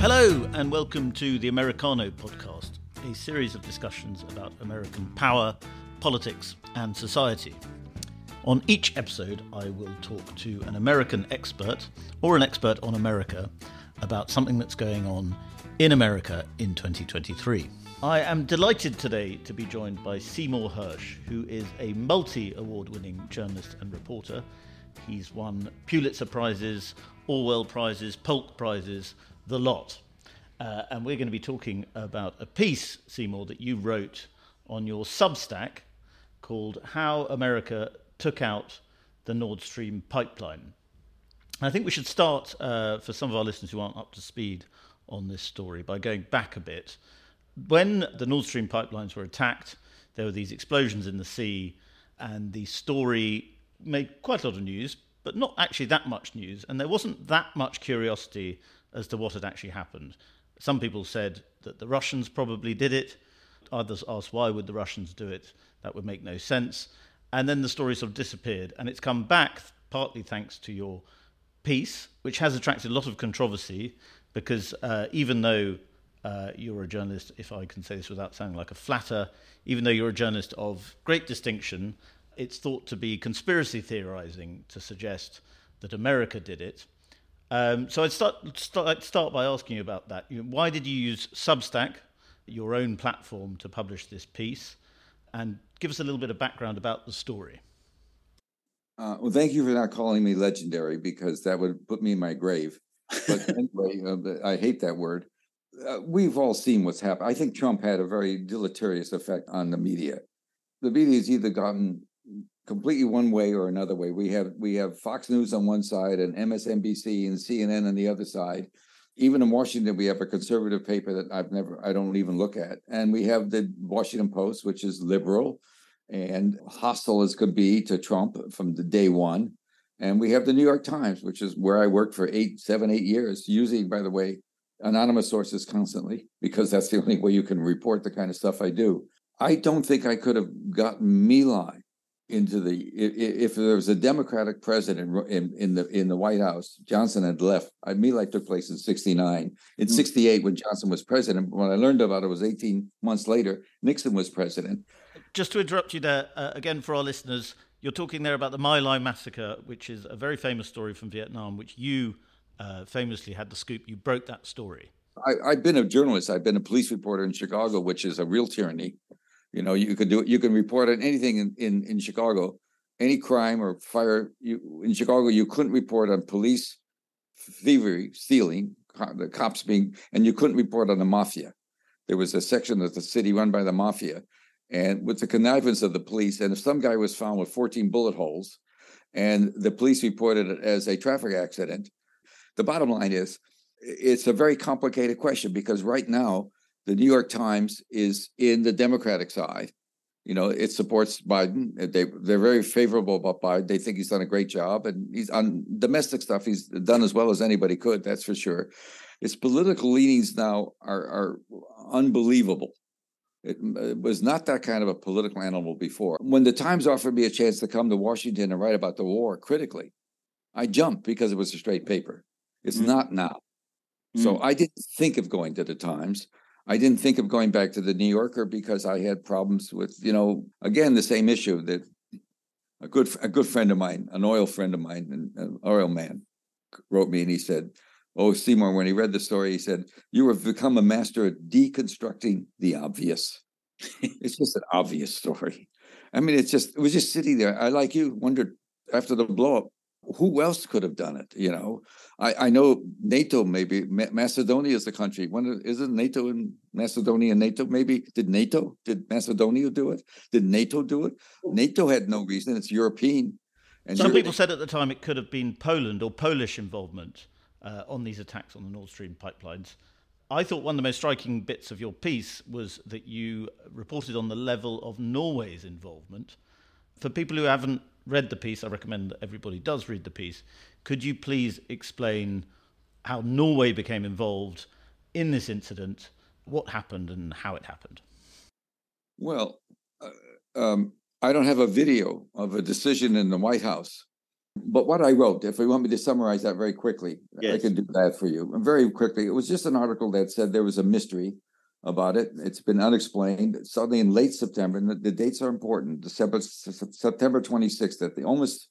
Hello, and welcome to the Americano podcast, a series of discussions about American power, politics, and society. On each episode, I will talk to an American expert or an expert on America about something that's going on in America in 2023. I am delighted today to be joined by Seymour Hersh, who is a multi award winning journalist and reporter. He's won Pulitzer Prizes, Orwell Prizes, Polk Prizes, the lot. Uh, and we're going to be talking about a piece, Seymour, that you wrote on your Substack called How America Took Out the Nord Stream Pipeline. I think we should start, uh, for some of our listeners who aren't up to speed on this story, by going back a bit when the Nord Stream pipelines were attacked, there were these explosions in the sea, and the story made quite a lot of news, but not actually that much news. And there wasn't that much curiosity as to what had actually happened. Some people said that the Russians probably did it. Others asked, why would the Russians do it? That would make no sense. And then the story sort of disappeared. And it's come back partly thanks to your piece, which has attracted a lot of controversy because uh, even though uh, you're a journalist, if I can say this without sounding like a flatter, even though you're a journalist of great distinction, it's thought to be conspiracy theorizing to suggest that America did it. Um, so I'd start, start, I'd start by asking you about that. You know, why did you use Substack, your own platform, to publish this piece? And give us a little bit of background about the story. Uh, well, thank you for not calling me legendary because that would put me in my grave. But anyway, uh, I hate that word uh, we've all seen what's happened. I think Trump had a very deleterious effect on the media. The media has either gotten completely one way or another way. We have we have Fox News on one side and MSNBC and CNN on the other side. Even in Washington, we have a conservative paper that I've never I don't even look at, and we have the Washington Post, which is liberal and hostile as could be to Trump from the day one. And we have the New York Times, which is where I worked for eight, seven, eight years, using, by the way, anonymous sources constantly because that's the only way you can report the kind of stuff I do. I don't think I could have gotten My Lai into the if, there was a Democratic president in, in the in the White House. Johnson had left. I, My Lai took place in '69. In '68, mm. when Johnson was president, when I learned about it was 18 months later. Nixon was president. Just to interrupt you there uh, again for our listeners, you're talking there about the My Lai massacre, which is a very famous story from Vietnam, which you uh, famously had the scoop. You broke that story. I, have been a journalist. I've been a police reporter in Chicago, which is a real tyranny. You know, you could do it. You can report on anything in, in, in Chicago, any crime or fire. You in Chicago, you couldn't report on police thievery, stealing, the cops being, and you couldn't report on the mafia. There was a section of the city run by the mafia, and with the connivance of the police, and if some guy was found with 14 bullet holes, and the police reported it as a traffic accident, the bottom line is it's a very complicated question because right now the New York Times is in the Democratic side. You know, it supports Biden. They they're very favorable about Biden. They think he's done a great job, and he's on domestic stuff. He's done as well as anybody could. That's for sure. Its political leanings now are are unbelievable. It, it, was not that kind of a political animal before. When the Times offered me a chance to come to Washington and write about the war critically, I jumped because it was a straight paper. It's mm. not now. Mm. So I didn't think of going to the Times. I didn't think of going back to the New Yorker because I had problems with, you know, again the same issue that a good a good friend of mine, an oil friend of mine, an oil man, wrote me and he said, "Oh, Seymour, when he read the story, he said you have become a master at deconstructing the obvious. it's just an obvious story. I mean, it's just it was just sitting there. I like you wondered after the blowup, who else could have done it? You know, I, I know NATO maybe Macedonia is the country. When isn't NATO in Macedonia? NATO maybe did NATO did Macedonia do it? Did NATO do it? NATO had no reason. It's European. And Some people said at the time it could have been Poland or Polish involvement uh, on these attacks on the Nord Stream pipelines. I thought one of the most striking bits of your piece was that you reported on the level of Norway's involvement. For people who haven't read the piece, I recommend that everybody does read the piece. Could you please explain how Norway became involved in this incident, what happened, and how it happened? Well, uh, um, I don't have a video of a decision in the White House But what I wrote, if you want me to summarize that very quickly, yes. I can do that for you. Very quickly, it was just an article that said there was a mystery about it. It's been unexplained. Suddenly in late September, and the, the dates are important. December, September 26th, at the almost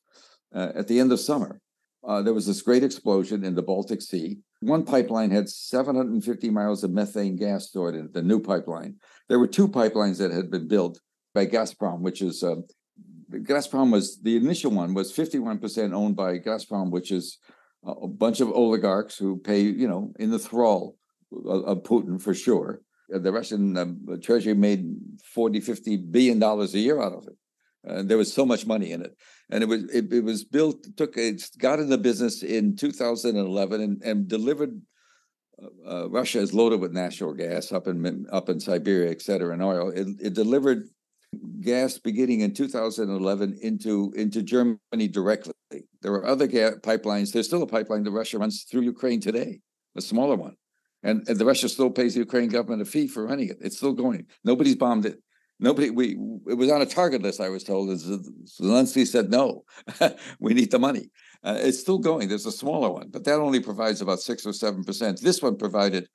uh, at the end of summer, uh, there was this great explosion in the Baltic Sea. One pipeline had 750 miles of methane gas stored in it, the new pipeline. There were two pipelines that had been built by Gazprom, which is uh, Gazprom was the initial one was 51% owned by Gazprom, which is a bunch of oligarchs who pay, you know, in the thrall of Putin for sure. The Russian um, treasury made 40, 50 billion dollars a year out of it. And there was so much money in it. And it was it, it was built, took it got in the business in 2011 and, and delivered uh, uh, Russia is loaded with natural gas up in up in Siberia, et cetera, and oil. It, it delivered gas beginning in 2011 into into Germany directly. There are other gas pipelines. There's still a pipeline that Russia runs through Ukraine today, a smaller one, and, and the Russia still pays the Ukrainian government a fee for running it. It's still going. Nobody's bombed it. Nobody. We it was on a target list. I was told. Zelensky said no. we need the money. Uh, it's still going. There's a smaller one, but that only provides about six or seven percent. This one provided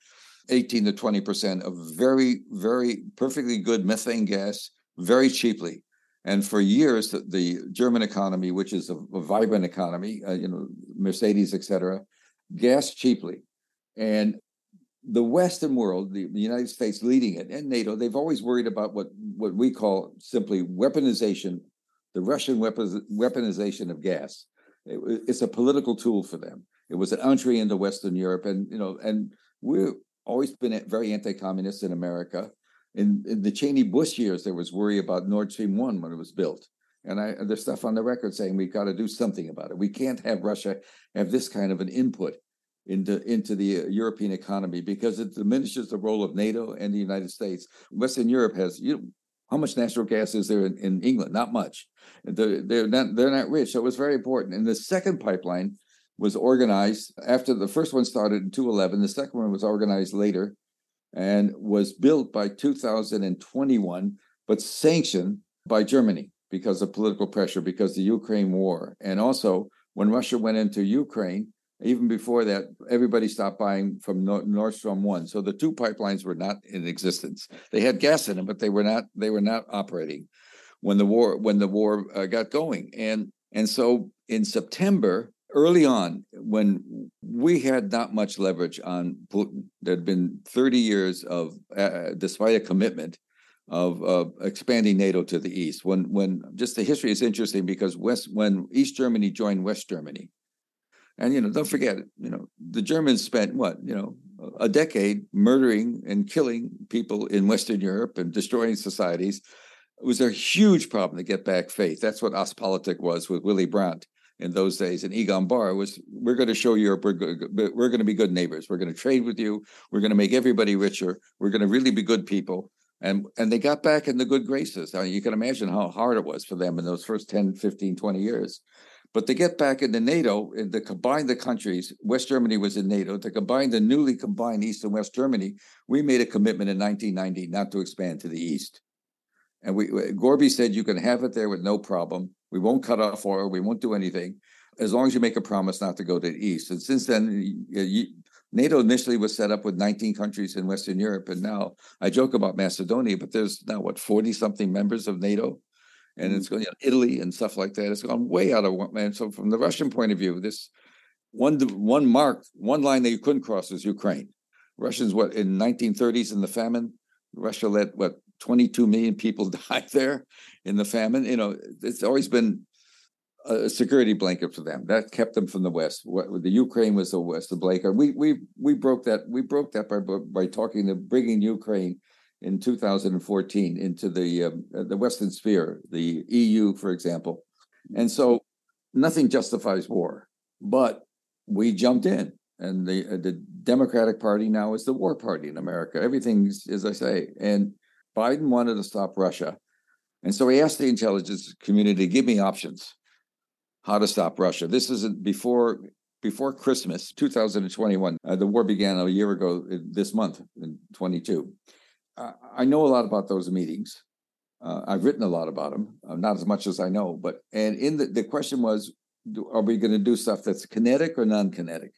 18 to 20 percent of very, very perfectly good methane gas very cheaply. And for years, the, the German economy, which is a, a vibrant economy, uh, you know, Mercedes, et cetera, gas cheaply. And the Western world, the, United States leading it, and NATO, they've always worried about what, what we call simply weaponization, the Russian weaponization of gas. It, it's a political tool for them. It was an entry into Western Europe, and you know, and we've always been very anti-communist in America in, in the Cheney Bush years, there was worry about Nord Stream 1 when it was built. And I, there's stuff on the record saying we've got to do something about it. We can't have Russia have this kind of an input into, into the uh, European economy because it diminishes the role of NATO and the United States. Western Europe has, you know, how much natural gas is there in, in England? Not much. They're, they're, not, they're not rich. So it was very important. And the second pipeline was organized after the first one started in 2011. The second one was organized later and was built by 2021, but sanctioned by Germany because of political pressure, because the Ukraine war. And also, when Russia went into Ukraine, even before that, everybody stopped buying from Nord Stream one. So the two pipelines were not in existence. They had gas in them, but they were not they were not operating when the war when the war uh, got going. And and so in September, early on, when we had not much leverage on Putin, there had been 30 years of, uh, despite a commitment of uh, expanding NATO to the east. When, when just the history is interesting because West, when East Germany joined West Germany, and you know, don't forget, you know, the Germans spent what, you know, a decade murdering and killing people in Western Europe and destroying societies. It was a huge problem to get back faith. That's what Ostpolitik was with Willy Brandt in those days. And Egon Bahr was, we're going to show Europe we're, we're going to be good neighbors. We're going to trade with you. We're going to make everybody richer. We're going to really be good people. And, and they got back in the good graces. Now, you can imagine how hard it was for them in those first 10, 15, 20 years. But to get back into NATO, and to combine the countries, West Germany was in NATO, to combine the newly combined East and West Germany, we made a commitment in 1990 not to expand to the East. And we uh, Gorby said you can have it there with no problem. We won't cut off oil. We won't do anything as long as you make a promise not to go to the east. And since then, you, NATO initially was set up with 19 countries in Western Europe, and now I joke about Macedonia, but there's now what 40 something members of NATO, and mm-hmm. it's going you know, Italy and stuff like that. It's gone way out of man. So from the Russian point of view, this one one mark, one line that you couldn't cross is Ukraine. Russians, what in 1930s in the famine, Russia let what 22 million people died there in the famine. You know, it's always been a security blanket for them. That kept them from the West. What, the Ukraine was the West, the blanket. We we we broke that. We broke that by by talking to bringing Ukraine in 2014 into the um, the Western sphere, the EU, for example. And so, nothing justifies war, but we jumped in, and the uh, the Democratic Party now is the war party in America. Everything's as I say, and Biden wanted to stop Russia. And so he asked the intelligence community, give me options how to stop Russia. This is before before Christmas 2021. Uh, the war began a year ago uh, this month in 22. I know a lot about those meetings. Uh, I've written a lot about them, uh, not as much as I know, but and in the, the question was, are we going to do stuff that's kinetic or non-kinetic?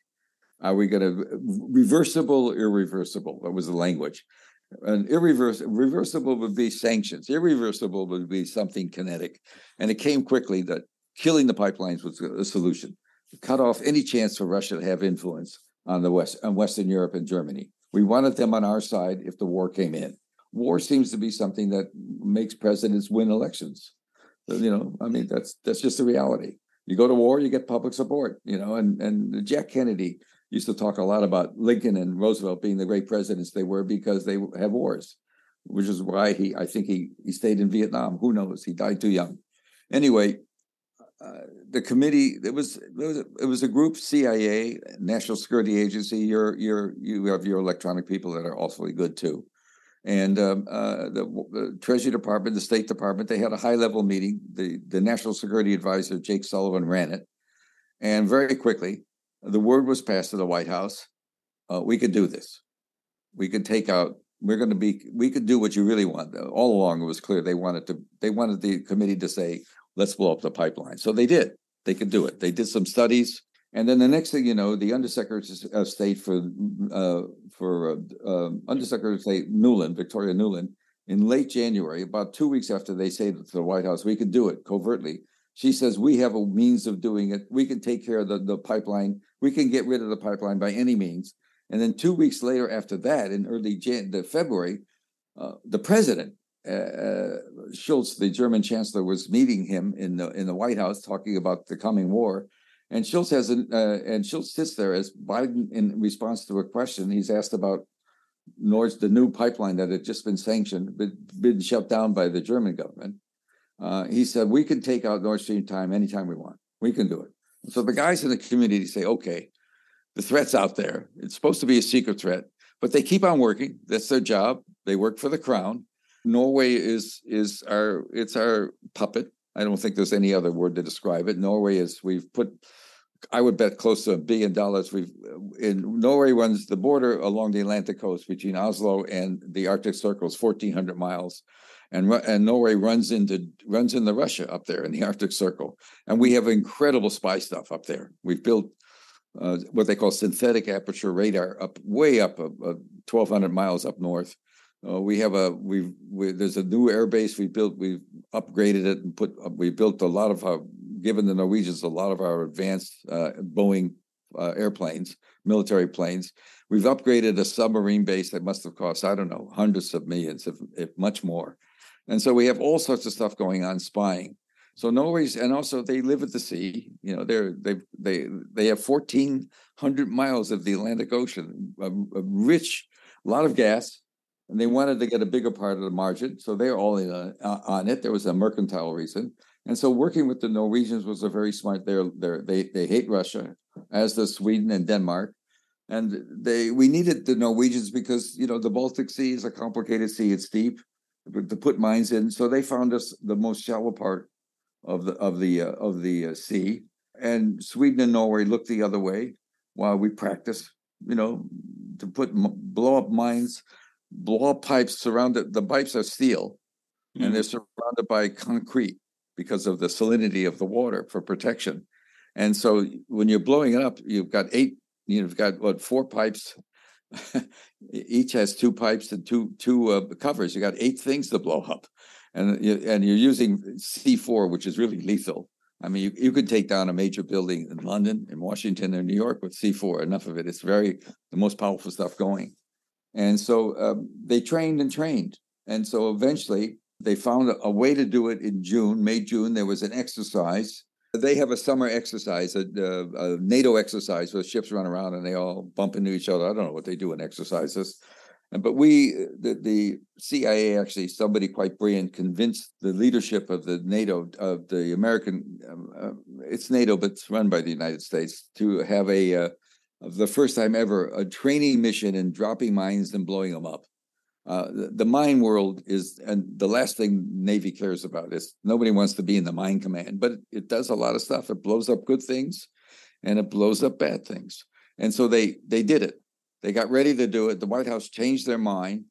Are we going to reversible, irreversible? That was the language. And irreversible, reversible would be sanctions. Irreversible would be something kinetic, and it came quickly that killing the pipelines was a solution. Cut off any chance for Russia to have influence on the West, on Western Europe and Germany. We wanted them on our side if the war came in. War seems to be something that makes presidents win elections. You know, I mean, that's that's just the reality. You go to war, you get public support. You know, and and Jack Kennedy used to talk a lot about Lincoln and Roosevelt being the great presidents they were because they had wars, which is why he I think he he stayed in Vietnam. Who knows? He died too young. Anyway, the committee it was it was, it was a group CIA National Security Agency. You're you're you have your electronic people that are awfully good too and um, uh, the, the, Treasury Department, the State Department, they had a high level meeting. The, the National Security Advisor, Jake Sullivan, ran it. And very quickly, the word was passed to the White House uh, we could do this. We could take out, we're going to be, we could do what you really want. All along, it was clear they wanted to, they wanted the committee to say, let's blow up the pipeline. So they did. They could do it. They did some studies. And then the next thing you know, the Undersecretary of State for uh, for uh, um, Undersecretary of State Nuland, Victoria Nuland, in late January, about two weeks after they say to the White House, we can do it covertly. She says we have a means of doing it. We can take care of the, the pipeline. We can get rid of the pipeline by any means. And then two weeks later, after that, in early Jan- February, uh, the president uh, uh Scholz, the German chancellor, was meeting him in the in the White House, talking about the coming war. And Scholz has an, uh, and Scholz sits there as Biden, in response to a question, he's asked about Nord's the new pipeline that had just been sanctioned, but been shut down by the German government. Uh, he said, "We can take out Nord Stream time anytime we want. We can do it." So the guys in the community say, "Okay, the threat's out there. It's supposed to be a secret threat, but they keep on working. That's their job. They work for the crown. Norway is is our it's our puppet. I don't think there's any other word to describe it. Norway is we've put I would bet close to a billion dollars. We've in Norway runs the border along the Atlantic coast between Oslo and the Arctic Circle is 1,400 miles, and and Norway runs into runs into Russia up there in the Arctic Circle, and we have incredible spy stuff up there. We've built uh, what they call synthetic aperture radar up way up uh, uh, 1,200 miles up north, uh, we have a we've we, there's a new air base we built. We've upgraded it and put uh, we built a lot of our given the Norwegians a lot of our advanced uh, Boeing uh, airplanes, military planes. We've upgraded a submarine base that must have cost I don't know hundreds of millions, if, if much more. And so we have all sorts of stuff going on spying. So Norway's and also they live at the sea. You know, they're they they they have fourteen hundred miles of the Atlantic Ocean, a, a rich, a lot of gas, and they wanted to get a bigger part of the margin, so they're all in a, uh, on it. There was a mercantile reason, and so working with the Norwegians was a very smart. They're, they're, they they hate Russia, as does Sweden and Denmark, and they we needed the Norwegians because you know the Baltic Sea is a complicated sea. It's deep to put mines in, so they found us the most shallow part of the of the uh, of the uh, sea, and Sweden and Norway looked the other way while we practice. You know, to put blow up mines blow pipes surrounded the pipes are steel mm. and they're surrounded by concrete because of the salinity of the water for protection. And so when you're blowing it up you've got eight you've got what four pipes. Each has two pipes and two two uh, covers. You got eight things to blow up. And you, and you're using c4 which is really lethal. I mean you, you could take down a major building in london in washington or new york with c4 enough of it. It's very the most powerful stuff going and so um, they trained and trained. And so eventually they found a, way to do it in June, May, June. There was an exercise. They have a summer exercise, a, a, a NATO exercise where ships run around and they all bump into each other. I don't know what they do in exercises. But we, the, the CIA, actually, somebody quite brilliant, convinced the leadership of the NATO, of the American, um, uh, it's NATO, but it's run by the United States, to have a uh, of the first time ever a training mission in dropping mines and blowing them up. Uh, the, the, mine world is, and the last thing Navy cares about is nobody wants to be in the mine command, but it, it does a lot of stuff. It blows up good things, and it blows up bad things. And so they they did it. They got ready to do it. The White House changed their mind,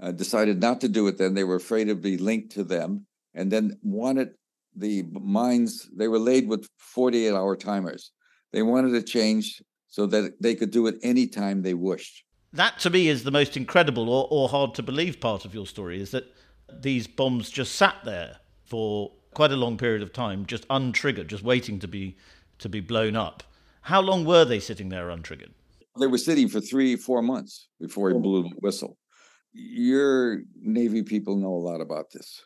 uh, decided not to do it. Then they were afraid to be linked to them, and then wanted the mines they were laid with 48 hour timers. They wanted to change so that they could do it anytime they wished. That to me is the most incredible or, or hard to believe part of your story is that these bombs just sat there for quite a long period of time, just untriggered, just waiting to be to be blown up. How long were they sitting there untriggered? They were sitting for three, four months before he blew the whistle. Your Navy people know a lot about this.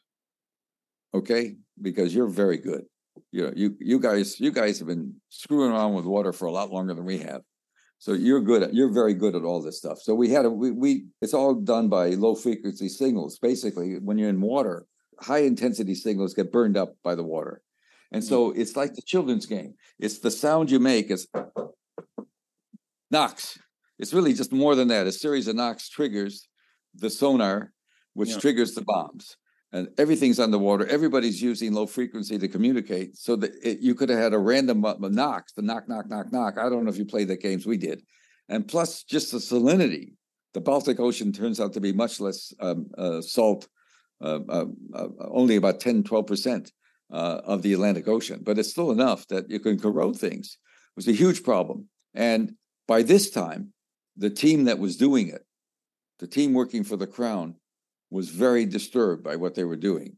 Okay? Because you're very good. You know, you you guys you guys have been screwing around with water for a lot longer than we have. So you're good at you're very good at all this stuff. So we had a we, we it's all done by low frequency signals. Basically, when you're in water, high intensity signals get burned up by the water. And so mm. it's like the children's game. It's the sound you make is knocks. It's really just more than that. A series of knocks triggers the sonar, which yeah. triggers the bombs. And everything's underwater. Everybody's using low frequency to communicate. So that it, you could have had a random knocks, the knock, knock, knock, knock. I don't know if you played the games we did. And plus, just the salinity. The Baltic Ocean turns out to be much less um, uh, salt, uh, uh, uh only about 10, 12% uh, of the Atlantic Ocean, but it's still enough that you can corrode things. It was a huge problem. And by this time, the team that was doing it, the team working for the crown, was very disturbed by what they were doing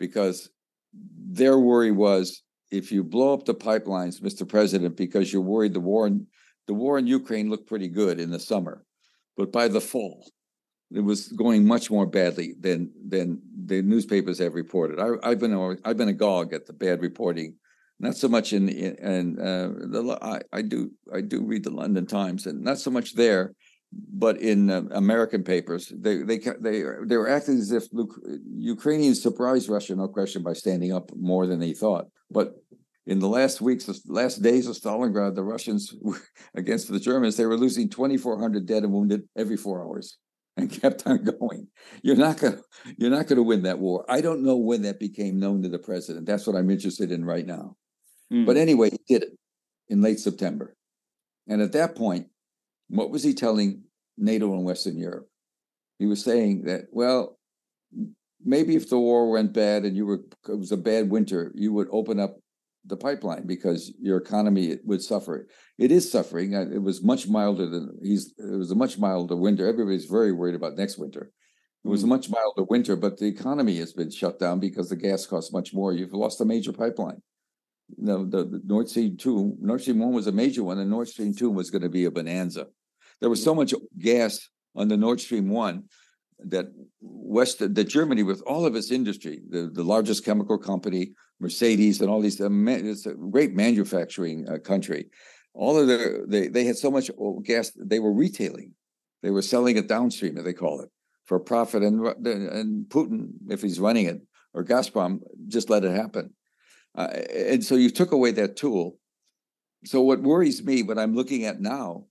because their worry was if you blow up the pipelines, Mr. President, because you're worried the war in the war in Ukraine looked pretty good in the summer, but by the fall, it was going much more badly than than the newspapers have reported. I, have been I've been agog at the bad reporting not so much in and uh, the I, I, do I do read the London Times and not so much there, but in uh, American papers they they they they were acting as if Ukrainians surprised Russia no question by standing up more than they thought. But in the last weeks, the last days of Stalingrad, the Russians against the Germans, they were losing 2,400 dead and wounded every four hours and kept on going. You're not gonna you're not gonna win that war. I don't know when that became known to the president. That's what I'm interested in right now. Mm. But anyway, he did it in late September. And at that point, what was he telling NATO and Western Europe? He was saying that, well, maybe if the war went bad and you were it was a bad winter, you would open up the pipeline because your economy would suffer. It is suffering. Uh, it was much milder than he's. It was a much milder winter. Everybody's very worried about next winter. It was a mm. much milder winter, but the economy has been shut down because the gas costs much more. You've lost a major pipeline the, the, the Nord Stream 2, North Stream 1 was a major one, and North Stream 2 was going to be a bonanza. There was so much gas on the Nord Stream 1 that West, that Germany, with all of its industry, the, the largest chemical company, Mercedes, and all these, uh, it's a great manufacturing uh, country. All of their, they, they had so much gas, they were retailing. They were selling it downstream, as they call it, for profit. And, and Putin, if he's running it, or Gazprom, just let it happen. Uh, and so you took away that tool. So what worries me, what I'm looking at now,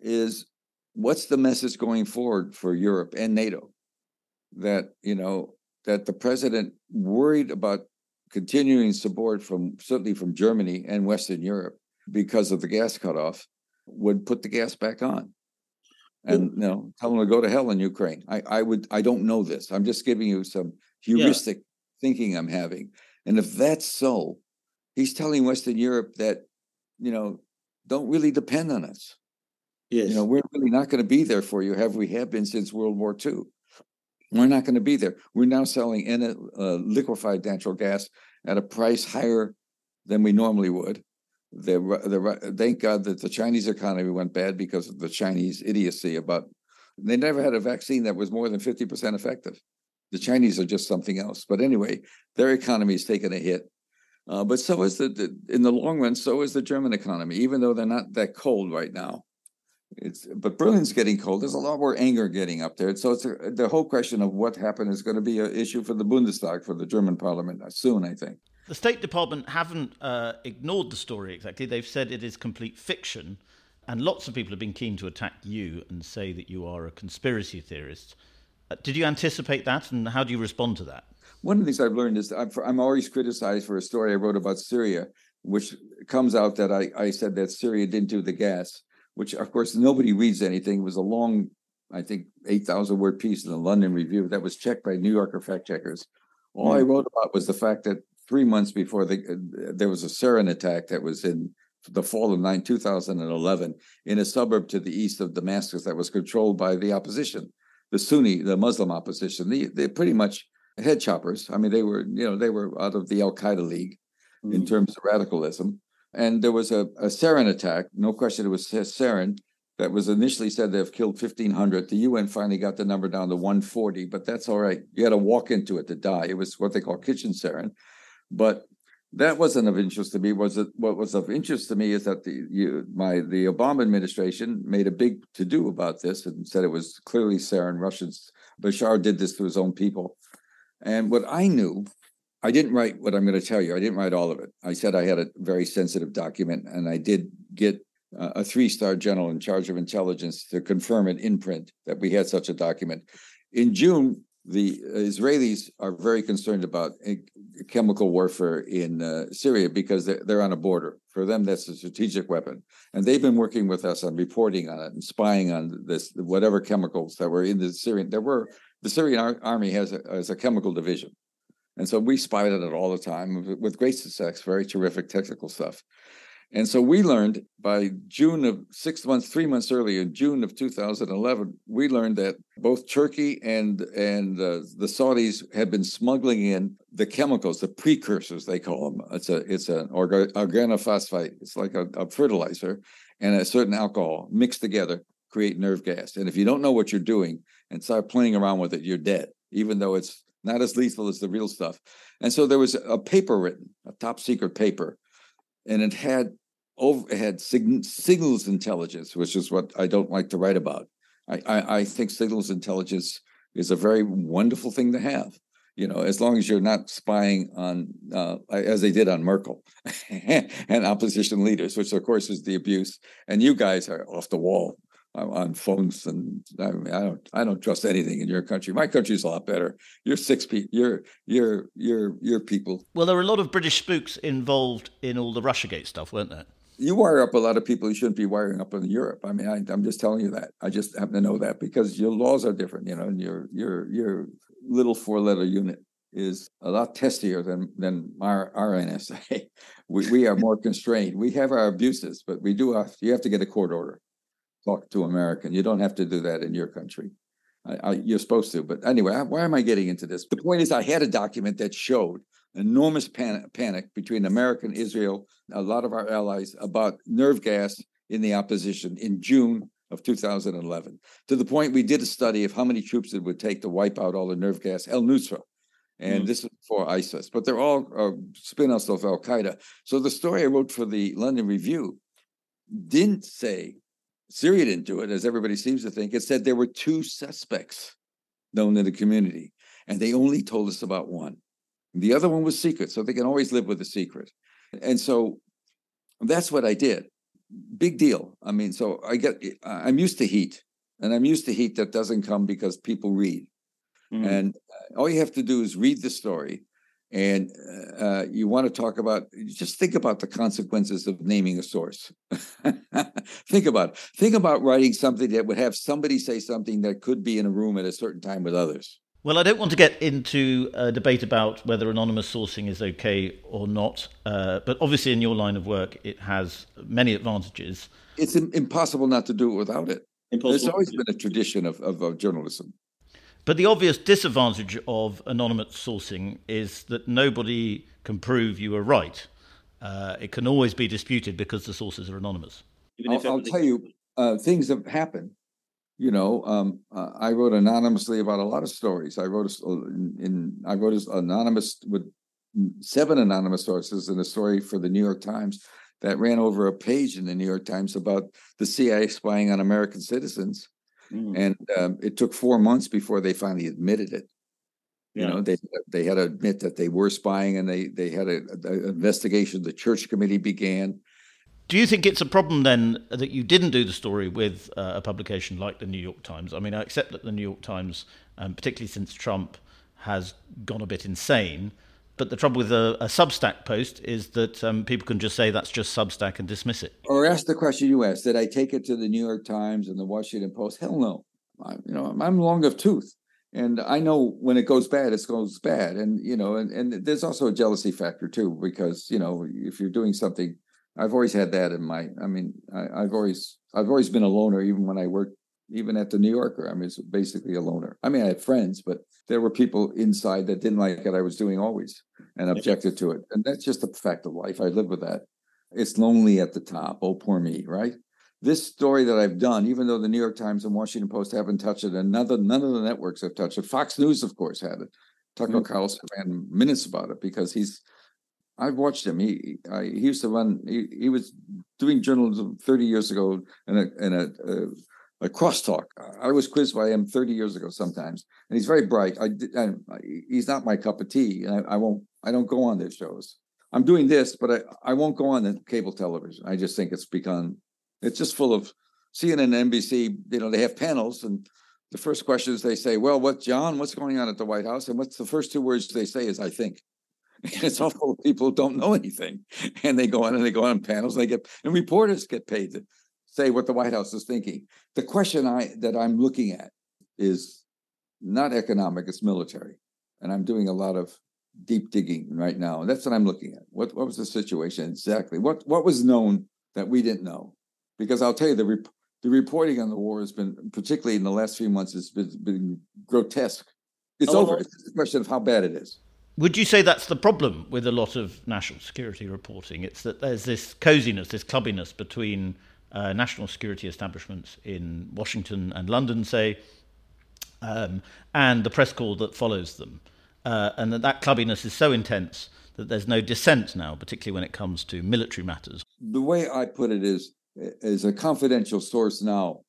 is what's the message going forward for Europe and NATO? That you know that the president worried about continuing support from certainly from Germany and Western Europe because of the gas cutoff would put the gas back on and you know tell them to go to hell in Ukraine. I, I would I don't know this. I'm just giving you some heuristic yeah. thinking I'm having. And if that's so, he's telling Western Europe that, you know, don't really depend on us. Yes. You know, we're really not going to be there for you, have we have been since World War II. We're not going to be there. We're now selling in uh, liquefied natural gas at a price higher than we normally would. The, the, thank God that the Chinese economy went bad because of the Chinese idiocy about they never had a vaccine that was more than 50% effective. The Chinese are just something else. But anyway, their economy is taking a hit. Uh, but so is the, the, in the long run, so is the German economy, even though they're not that cold right now. It's but Berlin's getting cold. There's a lot more anger getting up there. So it's a, the whole question of what happened is going to be an issue for the Bundestag for the German Parliament soon, I think. The State Department haven't uh, ignored the story exactly. They've said it is complete fiction, and lots of people have been keen to attack you and say that you are a conspiracy theorist. Uh, did you anticipate that, and how do you respond to that? One of the things I've learned is I'm, I'm always criticized for a story I wrote about Syria, which comes out that I, I said that Syria didn't do the gas, which of course nobody reads anything. It was a long, I think, 8,000 word piece in the London Review that was checked by New Yorker fact checkers. All mm. I wrote about was the fact that three months before the, uh, there was a sarin attack that was in the fall of 9, 2011 in a suburb to the east of Damascus that was controlled by the opposition, the Sunni, the Muslim opposition. They, they're pretty much head choppers. I mean, they were, you know, they were out of the Al Qaeda League mm-hmm. in terms of radicalism. And there was a, a sarin attack, no question it was sarin, that was initially said to have killed 1,500. The UN finally got the number down to 140, but that's all right. You had to walk into it to die. It was what they call kitchen sarin. But that wasn't of interest to me. Was it what was of interest to me is that the you, my the Obama administration made a big to do about this and said it was clearly sarin. Russians Bashar did this to his own people. And what I knew, I didn't write what I'm going to tell you. I didn't write all of it. I said I had a very sensitive document, and I did get a three star general in charge of intelligence to confirm it in print that we had such a document. In June, the Israelis are very concerned about chemical warfare in uh, Syria because they're, they're on a border. For them, that's a strategic weapon. And they've been working with us on reporting on it and spying on this, whatever chemicals that were in the Syrian. There were, the Syrian ar- army has a, has a chemical division. And so we spied on it all the time with great success, very terrific technical stuff. And so we learned by June of six months, three months earlier, in June of 2011, we learned that both Turkey and and uh, the Saudis had been smuggling in the chemicals, the precursors they call them. It's a it's an organophosphate. It's like a, a fertilizer and a certain alcohol mixed together create nerve gas. And if you don't know what you're doing and start playing around with it, you're dead, even though it's not as lethal as the real stuff. And so there was a paper written, a top secret paper and it had over it had sig- signals intelligence, which is what I don't like to write about. I, I, I think signals intelligence is a very wonderful thing to have. You know, as long as you're not spying on, uh, as they did on Merkel and opposition leaders, which of course is the abuse. And you guys are off the wall on phones and I, mean, I don't I don't trust anything in your country. My country's a lot better. You're six people. You're you're you're you're people. Well, there were a lot of British spooks involved in all the RussiaGate stuff, weren't there? You wire up a lot of people you shouldn't be wiring up in Europe. I mean, I, am just telling you that. I just happen to know that because your laws are different, you know, and your your your little four letter unit is a lot testier than than our, our NSA. We we are more constrained. We have our abuses, but we do have you have to get a court order talk to American. You don't have to do that in your country. I, I, you're supposed to. But anyway, why am I getting into this? The point is, I had a document that showed enormous panic, panic between America and Israel, a lot of our allies, about nerve gas in the opposition in June of 2011, to the point we did a study of how many troops it would take to wipe out all the nerve gas, El Nusra. And mm this is for ISIS, but they're all uh, spin offs of Al Qaeda. So the story I wrote for the London Review didn't say Syria didn't do it, as everybody seems to think. It said there were two suspects known in the community, and they only told us about one. The other one was secret, so they can always live with a secret. And so that's what I did. Big deal. I mean, so I get, I'm used to heat, and I'm used to heat that doesn't come because people read. Mm. And all you have to do is read the story and uh, you want to talk about just think about the consequences of naming a source think about it. think about writing something that would have somebody say something that could be in a room at a certain time with others well, I don't want to get into a debate about whether anonymous sourcing is okay or not, uh, but obviously, in your line of work, it has many advantages. It's impossible not to do it without it. Impossible. There's always been a tradition of, of, of journalism. But the obvious disadvantage of anonymous sourcing is that nobody can prove you are right. Uh, it can always be disputed because the sources are anonymous. I'll, I'll tell you, uh, things have happened. You know, um, uh, I wrote anonymously about a lot of stories. I wrote a, in, in I wrote anonymous with seven anonymous sources in a story for the New York Times that ran over a page in the New York Times about the CIA spying on American citizens Mm. And um, it took four months before they finally admitted it. You yeah. know, they they had to admit that they were spying, and they they had an investigation. The church committee began. Do you think it's a problem then that you didn't do the story with uh, a publication like the New York Times? I mean, I accept that the New York Times, um, particularly since Trump has gone a bit insane, but the trouble with a, a Substack post is that um, people can just say that's just Substack and dismiss it. Or ask the question you asked: Did I take it to the New York Times and the Washington Post? Hell no. I, you know, I'm long of tooth, and I know when it goes bad, it goes bad, and you know, and and there's also a jealousy factor too, because you know, if you're doing something, I've always had that in my. I mean, I, I've always I've always been a loner, even when I worked, even at the New Yorker. I mean, it's basically a loner. I mean, I had friends, but there were people inside that didn't like what I was doing always and objected to it, and that's just a fact of life. I live with that. It's lonely at the top. Oh, poor me, right? this story that I've done, even though the New York Times and Washington Post haven't touched it, and none of, none of the networks have touched it. Fox News, of course, had it. Tucker mm-hmm. Carlson ran minutes about it because he's. I've watched him. He I, he used to run. He, he was doing journalism thirty years ago in a in a, a, a crosstalk. I was quizzed by him thirty years ago sometimes, and he's very bright. I, I he's not my cup of tea, and I, I won't. I don't go on their shows. I'm doing this, but I, I won't go on the cable television. I just think it's become it's just full of CNN and NBC, you know, they have panels and the first questions they say, well, what, John, what's going on at the White House? And what's the first two words they say is, I think. It's all full of people who don't know anything. And they go on and they go on panels and they get, and reporters get paid to say what the White House is thinking. The question I that I'm looking at is not economic, it's military. And I'm doing a lot of deep digging right now. And that's what I'm looking at. What what was the situation exactly? What what was known that we didn't know? because I'll tell you the rep- the reporting on the war has been, particularly in the last few months, has been, been grotesque. It's oh, over. It's a question of how bad it is. Would you say that's the problem with a lot of national security reporting? It's that there's this coziness, this clubbiness between uh, national security establishments in Washington and London, say, um, and the press call that follows them. Uh, and that that clubbiness is so intense that there's no dissent now, particularly when it comes to military matters. The way I put it is is a confidential source now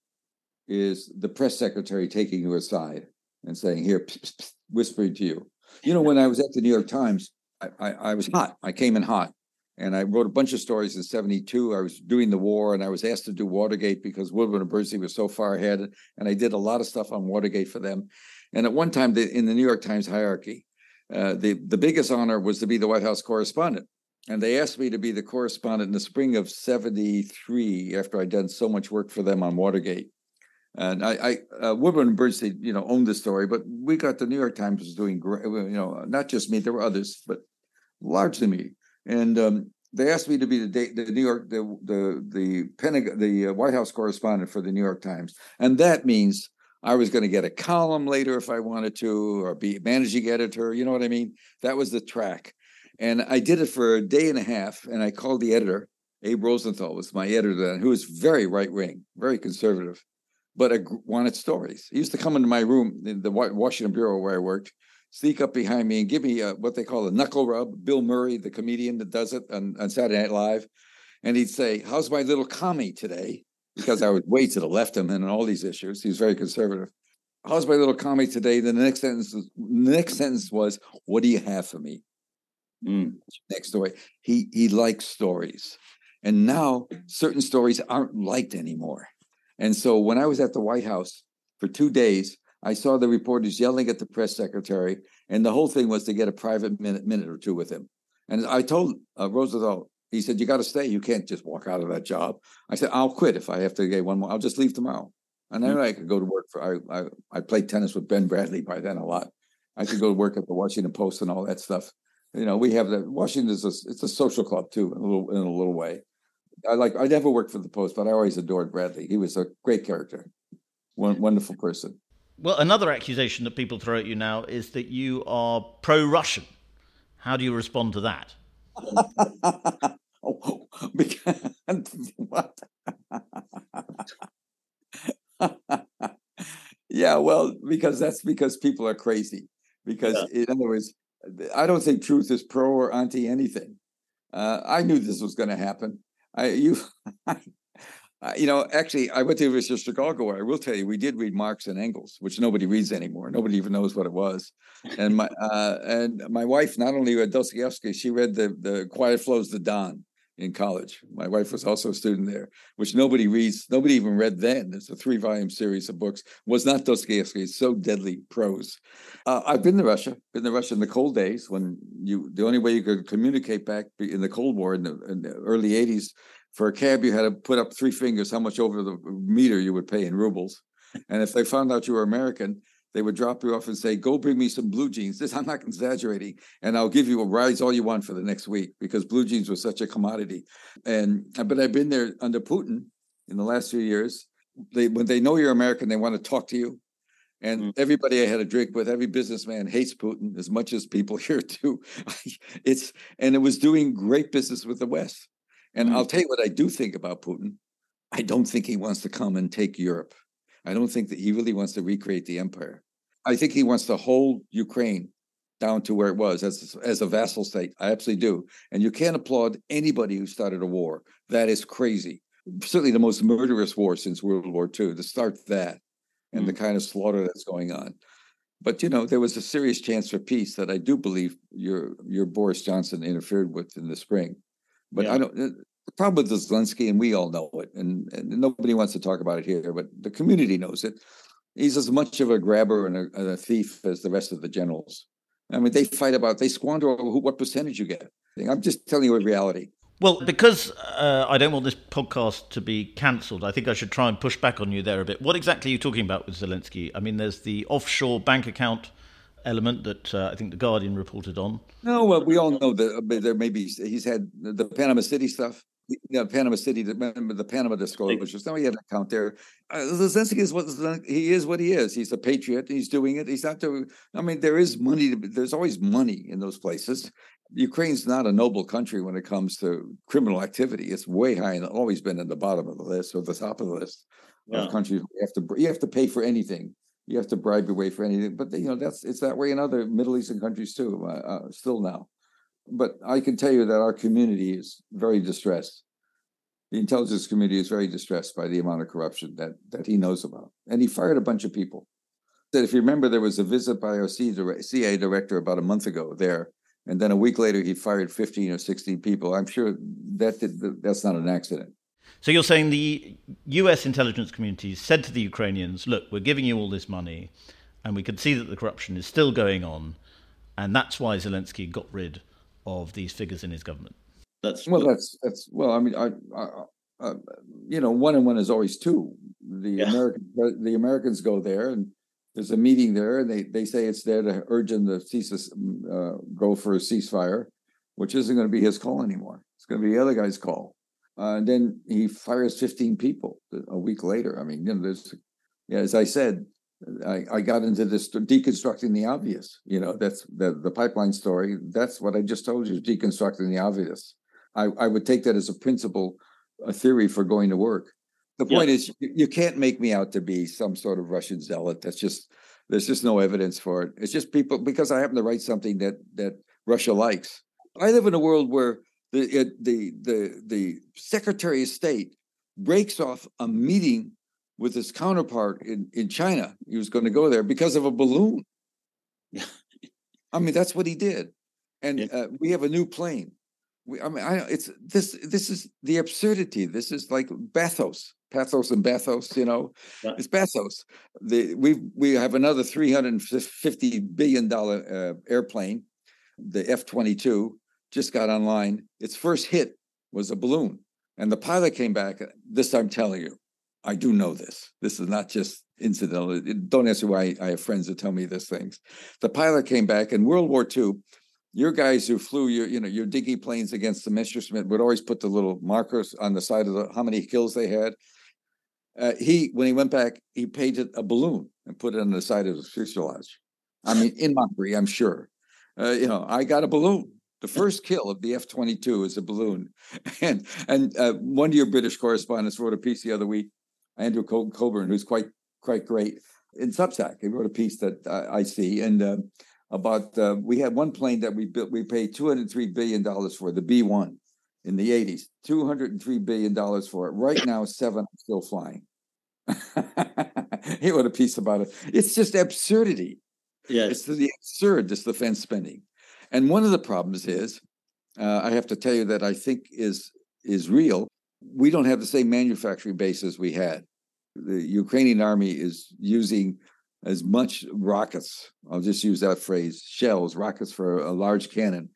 is the press secretary taking you aside and saying, "Here, pss, pss, whispering to you." You know, when I was at the New York Times, I, I, I was hot. I came in hot, and I wrote a bunch of stories in '72. I was doing the war, and I was asked to do Watergate because Woodward and Bernstein was so far ahead, and I did a lot of stuff on Watergate for them. And at one time, the, in the New York Times hierarchy, uh, the the biggest honor was to be the White House correspondent and they asked me to be the correspondent in the spring of 73 after I'd done so much work for them on Watergate. And I, I uh, Woodward and Bernstein, you know, owned the story, but we got the New York Times was doing great. You know, not just me; there were others, but largely me. And um, they asked me to be the, the New York, the the the Pentagon, the uh, White House correspondent for the New York Times, and that means I was going to get a column later if I wanted to, or be managing editor. You know what I mean? That was the track. And I did it for a day and a half, and I called the editor. Abe Rosenthal was my editor then, who was very right wing, very conservative, but wanted stories. He used to come into my room in the Washington bureau where I worked, sneak up behind me and give me a, what they call a knuckle rub. Bill Murray, the comedian that does it on, on Saturday Night Live, and he'd say, "How's my little commie today?" Because I was way to the left of him in all these issues. He was very conservative. How's my little commie today? Then the next sentence, was, the next sentence was, "What do you have for me?" Mm. Next story. He he likes stories. And now certain stories aren't liked anymore. And so when I was at the White House for two days, I saw the reporters yelling at the press secretary, and the whole thing was to get a private minute, minute or two with him. And I told uh, Roosevelt, he said, "You got to stay. You can't just walk out of that job." I said, "I'll quit if I have to get one more. I'll just leave tomorrow." And then mm-hmm. I could go to work for. I, I I played tennis with Ben Bradlee by then a lot. I could go to work at the Washington Post and all that stuff you know, we have the Washington is a, it's a social club too, in a little in a little way. I like I never worked for the Post, but I always adored Bradley. He was a great character, one wonderful person. Well, another accusation that people throw at you now is that you are pro-Russian. How do you respond to that? oh, because, what? yeah, well, because that's because people are crazy. Because yeah. in other words, I don't think truth is pro or anti anything. Uh, I knew this was going to happen. I you, I, you know, actually, I went to University of Chicago. I will tell you, we did read Marx and Engels, which nobody reads anymore. Nobody even knows what it was. And my uh, and my wife not only read Dostoevsky, she read the the Quiet Flows the Don in college. My wife was also a student there, which nobody reads, nobody even read then. It's a three volume series of books. Was not Dostoevsky. It's so deadly prose. Uh, I've been to Russia. Been to Russia in the cold days when you the only way you could communicate back in the Cold War in the, in the early '80s. For a cab, you had to put up three fingers how much over the meter you would pay in rubles. And if they found out you were American, they would drop you off and say, "Go bring me some blue jeans." This I'm not exaggerating, and I'll give you a rise all you want for the next week because blue jeans was such a commodity. And but I've been there under Putin in the last few years. They when they know you're American, they want to talk to you. And mm. everybody I had a drink with, every businessman hates Putin as much as people here do. it's and it was doing great business with the West. And mm. I'll tell you what I do think about Putin. I don't think he wants to come and take Europe. I don't think that he really wants to recreate the empire. I think he wants to hold Ukraine down to where it was as as a vassal state. I absolutely do. And you can't applaud anybody who started a war. That is crazy. Certainly the most murderous war since World War II to start that and mm the kind of slaughter that's going on. But you know, there was a serious chance for peace that I do believe your your Boris Johnson interfered with in the spring. But yeah. I don't. The problem with Zelensky, and we all know it, and, and nobody wants to talk about it here, but the community knows it. He's as much of a grabber and a, and a thief as the rest of the generals. I mean, they fight about, they squander over who, what percentage you get. I'm just telling you a reality. Well, because uh, I don't want this podcast to be cancelled, I think I should try and push back on you there a bit. What exactly are you talking about with Zelensky? I mean, there's the offshore bank account element that uh, I think the Guardian reported on. No, well, we all know that uh, there may be he's had the Panama City stuff. You know, Panama City, the, Panama disclosures. Now he had an account there. Uh, Zelensky is what he is. What he is. He's a patriot. He's doing it. He's not doing. I mean, there is money. To, there's always money in those places. Ukraine's not a noble country when it comes to criminal activity. It's way high and always been at the bottom of the list or the top of the list yeah. of countries. You have to you have to pay for anything you have to bribe your way for anything. But you know that's it's that way in other Middle Eastern countries too, uh, uh, still now. But I can tell you that our community is very distressed. The intelligence community is very distressed by the amount of corruption that that he knows about, and he fired a bunch of people. That if you remember, there was a visit by our CIA director about a month ago there, and then a week later he fired fifteen or sixteen people. I'm sure that did, that's not an accident. So you're saying the US intelligence community said to the Ukrainians, look, we're giving you all this money, and we can see that the corruption is still going on, and that's why Zelensky got rid of these figures in his government. That's well, that's that's well. I mean, I, I uh, you know, one and one is always two. The yeah. American the Americans go there, and there's a meeting there, and they they say it's there to urge him to cease uh, go for a ceasefire, which isn't going to be his call anymore. It's going to be the other guy's call. Uh, and then he fires 15 people a week later. I mean, you know, there's, yeah, as I said, I, I got into this deconstructing the obvious. You know, that's the, the pipeline story. That's what I just told you, deconstructing the obvious. I, I would take that as a principle, a theory for going to work. The point is, you can't make me out to be some sort of Russian zealot. That's just there's just no evidence for it. It's just people because I happen to write something that that Russia likes. I live in a world where the the the the Secretary of State breaks off a meeting with his counterpart in in China. He was going to go there because of a balloon. I mean, that's what he did, and yeah. uh, we have a new plane. We, I mean, I, it's this. This is the absurdity. This is like bathos, pathos, and bathos. You know, yeah. it's bathos. The we we have another three hundred and fifty billion dollar uh, airplane, the F twenty two just got online. Its first hit was a balloon. And the pilot came back. This I'm telling you, I do know this. This is not just incidental. Don't ask me why I have friends that tell me these things. The pilot came back in World War II. Your guys who flew your, you know, your Dinky planes against the Messerschmitt would always put the little markers on the side of the how many kills they had. Uh, he, when he went back, he painted a balloon and put it on the side of the fuselage. I mean, in mockery, I'm sure. Uh, you know, I got a balloon. The first kill of the F twenty two is a balloon, and and uh, one of your British correspondents wrote a piece the other week, Andrew Col- Cockburn, who's quite quite great in Substack. He wrote a piece that I see, and uh, about uh, we had one plane that we built. We paid two hundred three billion dollars for the B one in the eighties. Two hundred three billion dollars for it. Right now, seven are still flying. he wrote a piece about it. It's just absurdity. Yeah, it's the absurd this defense spending. And one of the problems is, uh, I have to tell you that I think is is real. We don't have the same manufacturing base as we had. The Ukrainian army is using as much rockets. I'll just use that phrase: shells, rockets for a large cannon,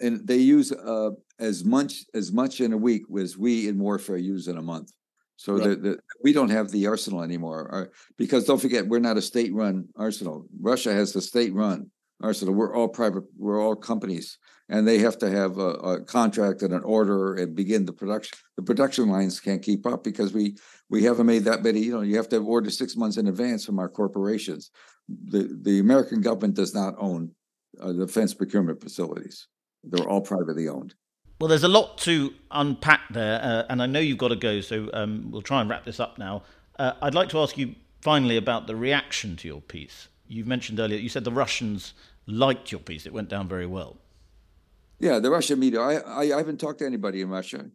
and they use uh, as much as much in a week as we in warfare use in a month. So right. the, the, we don't have the arsenal anymore our, because don't forget we're not a state-run arsenal. Russia has the state-run arsenal. We're all private. We're all companies, and they have to have a, a, contract and an order and begin the production. The production lines can't keep up because we we haven't made that many. You know, you have to order six months in advance from our corporations. The the American government does not own uh, defense procurement facilities. They're all privately owned. Well, there's a lot to unpack there, uh, and I know you've got to go, so um, we'll try and wrap this up now. Uh, I'd like to ask you finally about the reaction to your piece. You mentioned earlier, you said the Russians liked your piece, it went down very well. Yeah, the Russian media. I, I, I haven't talked to anybody in Russia.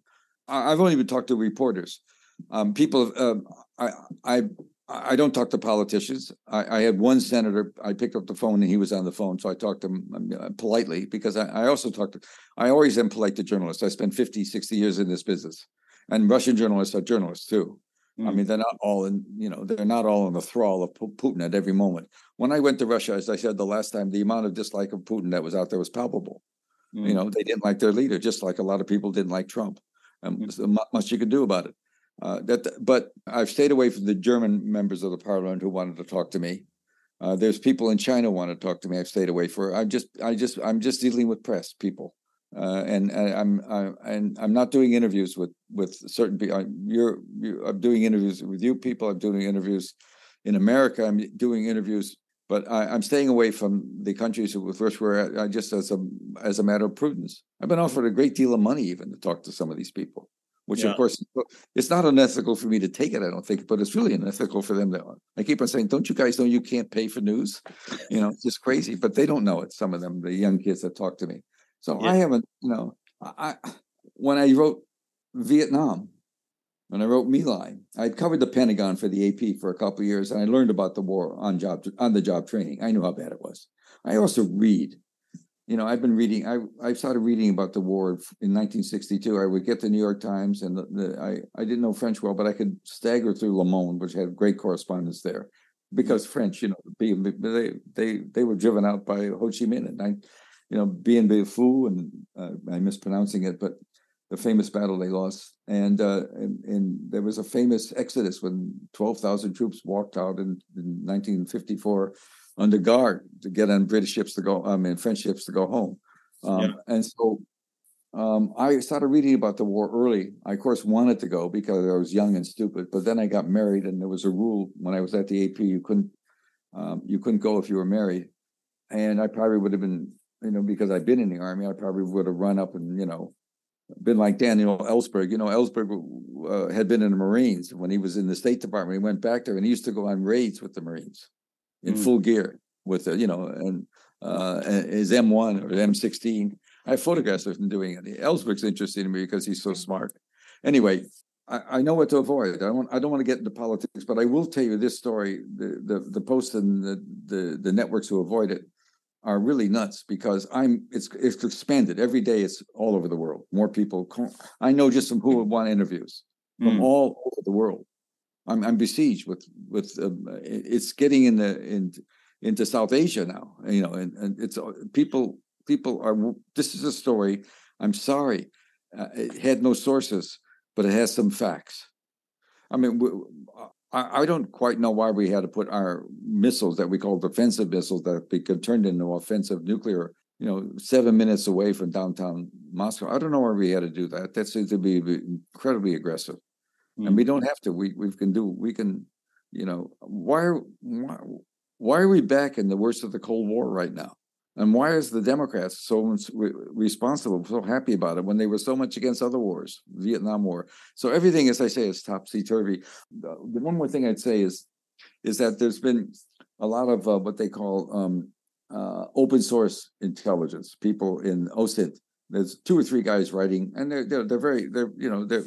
I, have only been talked to reporters. Um, people, um, I, I I don't talk to politicians. I, I, had one senator. I picked up the phone and he was on the phone, so I talked to him um, politely because I, I, also talked to. I always am polite to journalists. I spent 50, 60 years in this business, and Russian journalists are journalists too. Mm. I mean, they're not all in. You know, they're not all in the thrall of Putin at every moment. When I went to Russia, as I said the last time, the amount of dislike of Putin that was out there was palpable. Mm. You know, they didn't like their leader, just like a lot of people didn't like Trump. And mm. not much you could do about it. Uh, that, but I've stayed away from the German members of the parliament who wanted to talk to me. Uh, there's people in China want to talk to me. I've stayed away for. I'm just, I just, I'm just dealing with press people, uh, and, and I'm, I, and I'm not doing interviews with with certain people. Uh, you're, you're, I'm doing interviews with you people. I'm doing interviews in America. I'm doing interviews, but I, am staying away from the countries with which we're. I uh, just as a as a matter of prudence. I've been offered a great deal of money even to talk to some of these people which yeah. of course it's not unethical for me to take it. I don't think, but it's really unethical for them. To, I keep on saying, "Don't you guys know you can't pay for news?" You know, it's just crazy. But they don't know it. Some of them, the young kids that talk to me. So yeah. I haven't, you know, I when I wrote Vietnam, when I wrote My Lai, I covered the Pentagon for the AP for a couple of years, and I learned about the war on job on the job training. I knew how bad it was. I also read you know, I've been reading. I I started reading about the war in 1962. I would get the New York Times, and the, the, I I didn't know French well, but I could stagger through Le Monde, which had great correspondence there, because mm-hmm. French, you know, they they they were driven out by Ho Chi Minh, and I, you know, Bien Bien Phu, and uh, I'm mispronouncing it, but the famous battle they lost, and, uh, and and there was a famous exodus when 12,000 troops walked out in, in 1954 under guard to get on British ships to go, I mean, French ships to go home. Um, yeah. And so um, I started reading about the war early. I, of course, wanted to go because I was young and stupid. But then I got married, and there was a rule when I was at the AP you couldn't um, you couldn't go if you were married. And I probably would have been, you know, because I've been in the army, I probably would have run up and you know been like Daniel Ellsberg. You know, Ellsberg uh, had been in the Marines when he was in the State Department. He went back there and he used to go on raids with the Marines in mm. full gear with the, you know, and uh, his M1 or M16. I have photographs of him doing it. Ellsberg's interesting to me because he's so smart. Anyway, I, I, know what to avoid. I don't. I don't want to get into politics, but I will tell you this story: the the, the posts and the, the the networks who avoid it are really nuts because I'm. It's it's expanded every day. It's all over the world. More people. I know just from who would want interviews from mm. all over the world. I'm, I'm besieged with with um, it's getting in the in into South Asia now. You know, and, and it's people people are. This is a story. I'm sorry, uh, it had no sources, but it has some facts. I mean, I, I don't quite know why we had to put our missiles that we call defensive missiles that could turned into offensive nuclear you know, seven minutes away from downtown Moscow. I don't know why we had to do that. That seems to be incredibly aggressive mm. and we don't have to. We we can do. We can, you know. Why are why, why are we back in the worst of the Cold War right now? And why is the Democrats so responsible, so happy about it when they were so much against other wars, Vietnam War? So everything, as I say, is topsy turvy. The one more thing I'd say is, is that there's been a lot of uh, what they call um, uh, open source intelligence. People in OSINT, there's two or three guys writing, and they're they're, they're very they're you know they're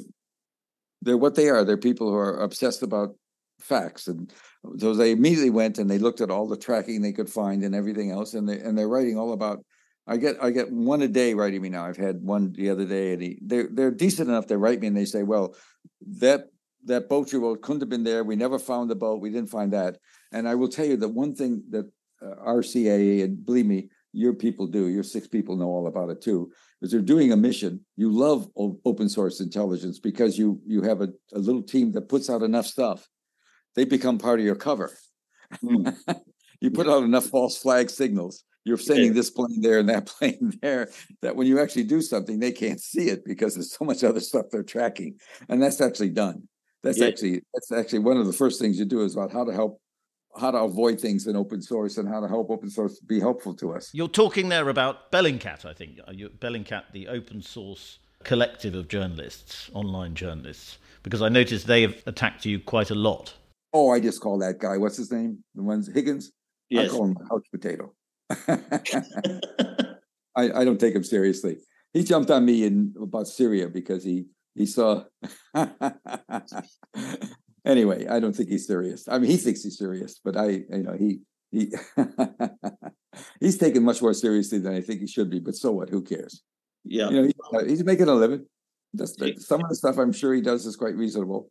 they're what they are. They're people who are obsessed about facts, and so they immediately went and they looked at all the tracking they could find and everything else, and they and they're writing all about. I get I get one a day writing me now. I've had one the other day, and he, they're they're decent enough. They write me and they say, "Well, that that boat you wrote couldn't have been there. We never found the boat. We didn't find that." And I will tell you that one thing that uh, RCA and believe me, your people do. Your six people know all about it too Is they're doing a mission, you love open source intelligence because you you have a, a little team that puts out enough stuff. They become part of your cover. Mm. you put out enough false flag signals. You're sending yeah. this plane there and that plane there. That when you actually do something, they can't see it because there's so much other stuff they're tracking, and that's actually done. That's yeah. actually that's actually one of the first things you do is about how to help how to avoid things in open source and how to help open source be helpful to us. You're talking there about Bellingcat, I think. Bellingcat, the open source collective of journalists, online journalists, because I noticed they have attacked you quite a lot. Oh, I just call that guy. What's his name? The ones Higgins. Yes. I call him couch potato. I, I don't take him seriously. He jumped on me in about Syria because he he saw anyway, I don't think he's serious. I mean, he thinks he's serious, but I, you know, he he he's taken much more seriously than I think he should be. But so what? Who cares? Yeah, you know, he's, uh, he's making a living. That's some of the stuff I'm sure he does is quite reasonable,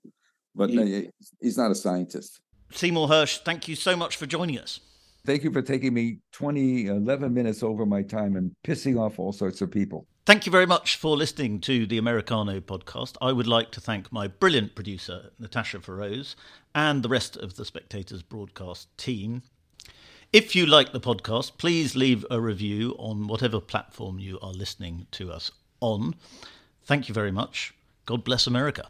but he, he's not a scientist. Seymour Hersh, thank you so much for joining us. Thank you for taking me 20, 11 minutes over my time and pissing off all sorts of people. Thank you very much for listening to the Americano podcast. I would like to thank my brilliant producer, Natasha Feroze, and the rest of the Spectators broadcast team. If you like the podcast, please leave a review on whatever platform you are listening to us on. Thank you very much. God bless America.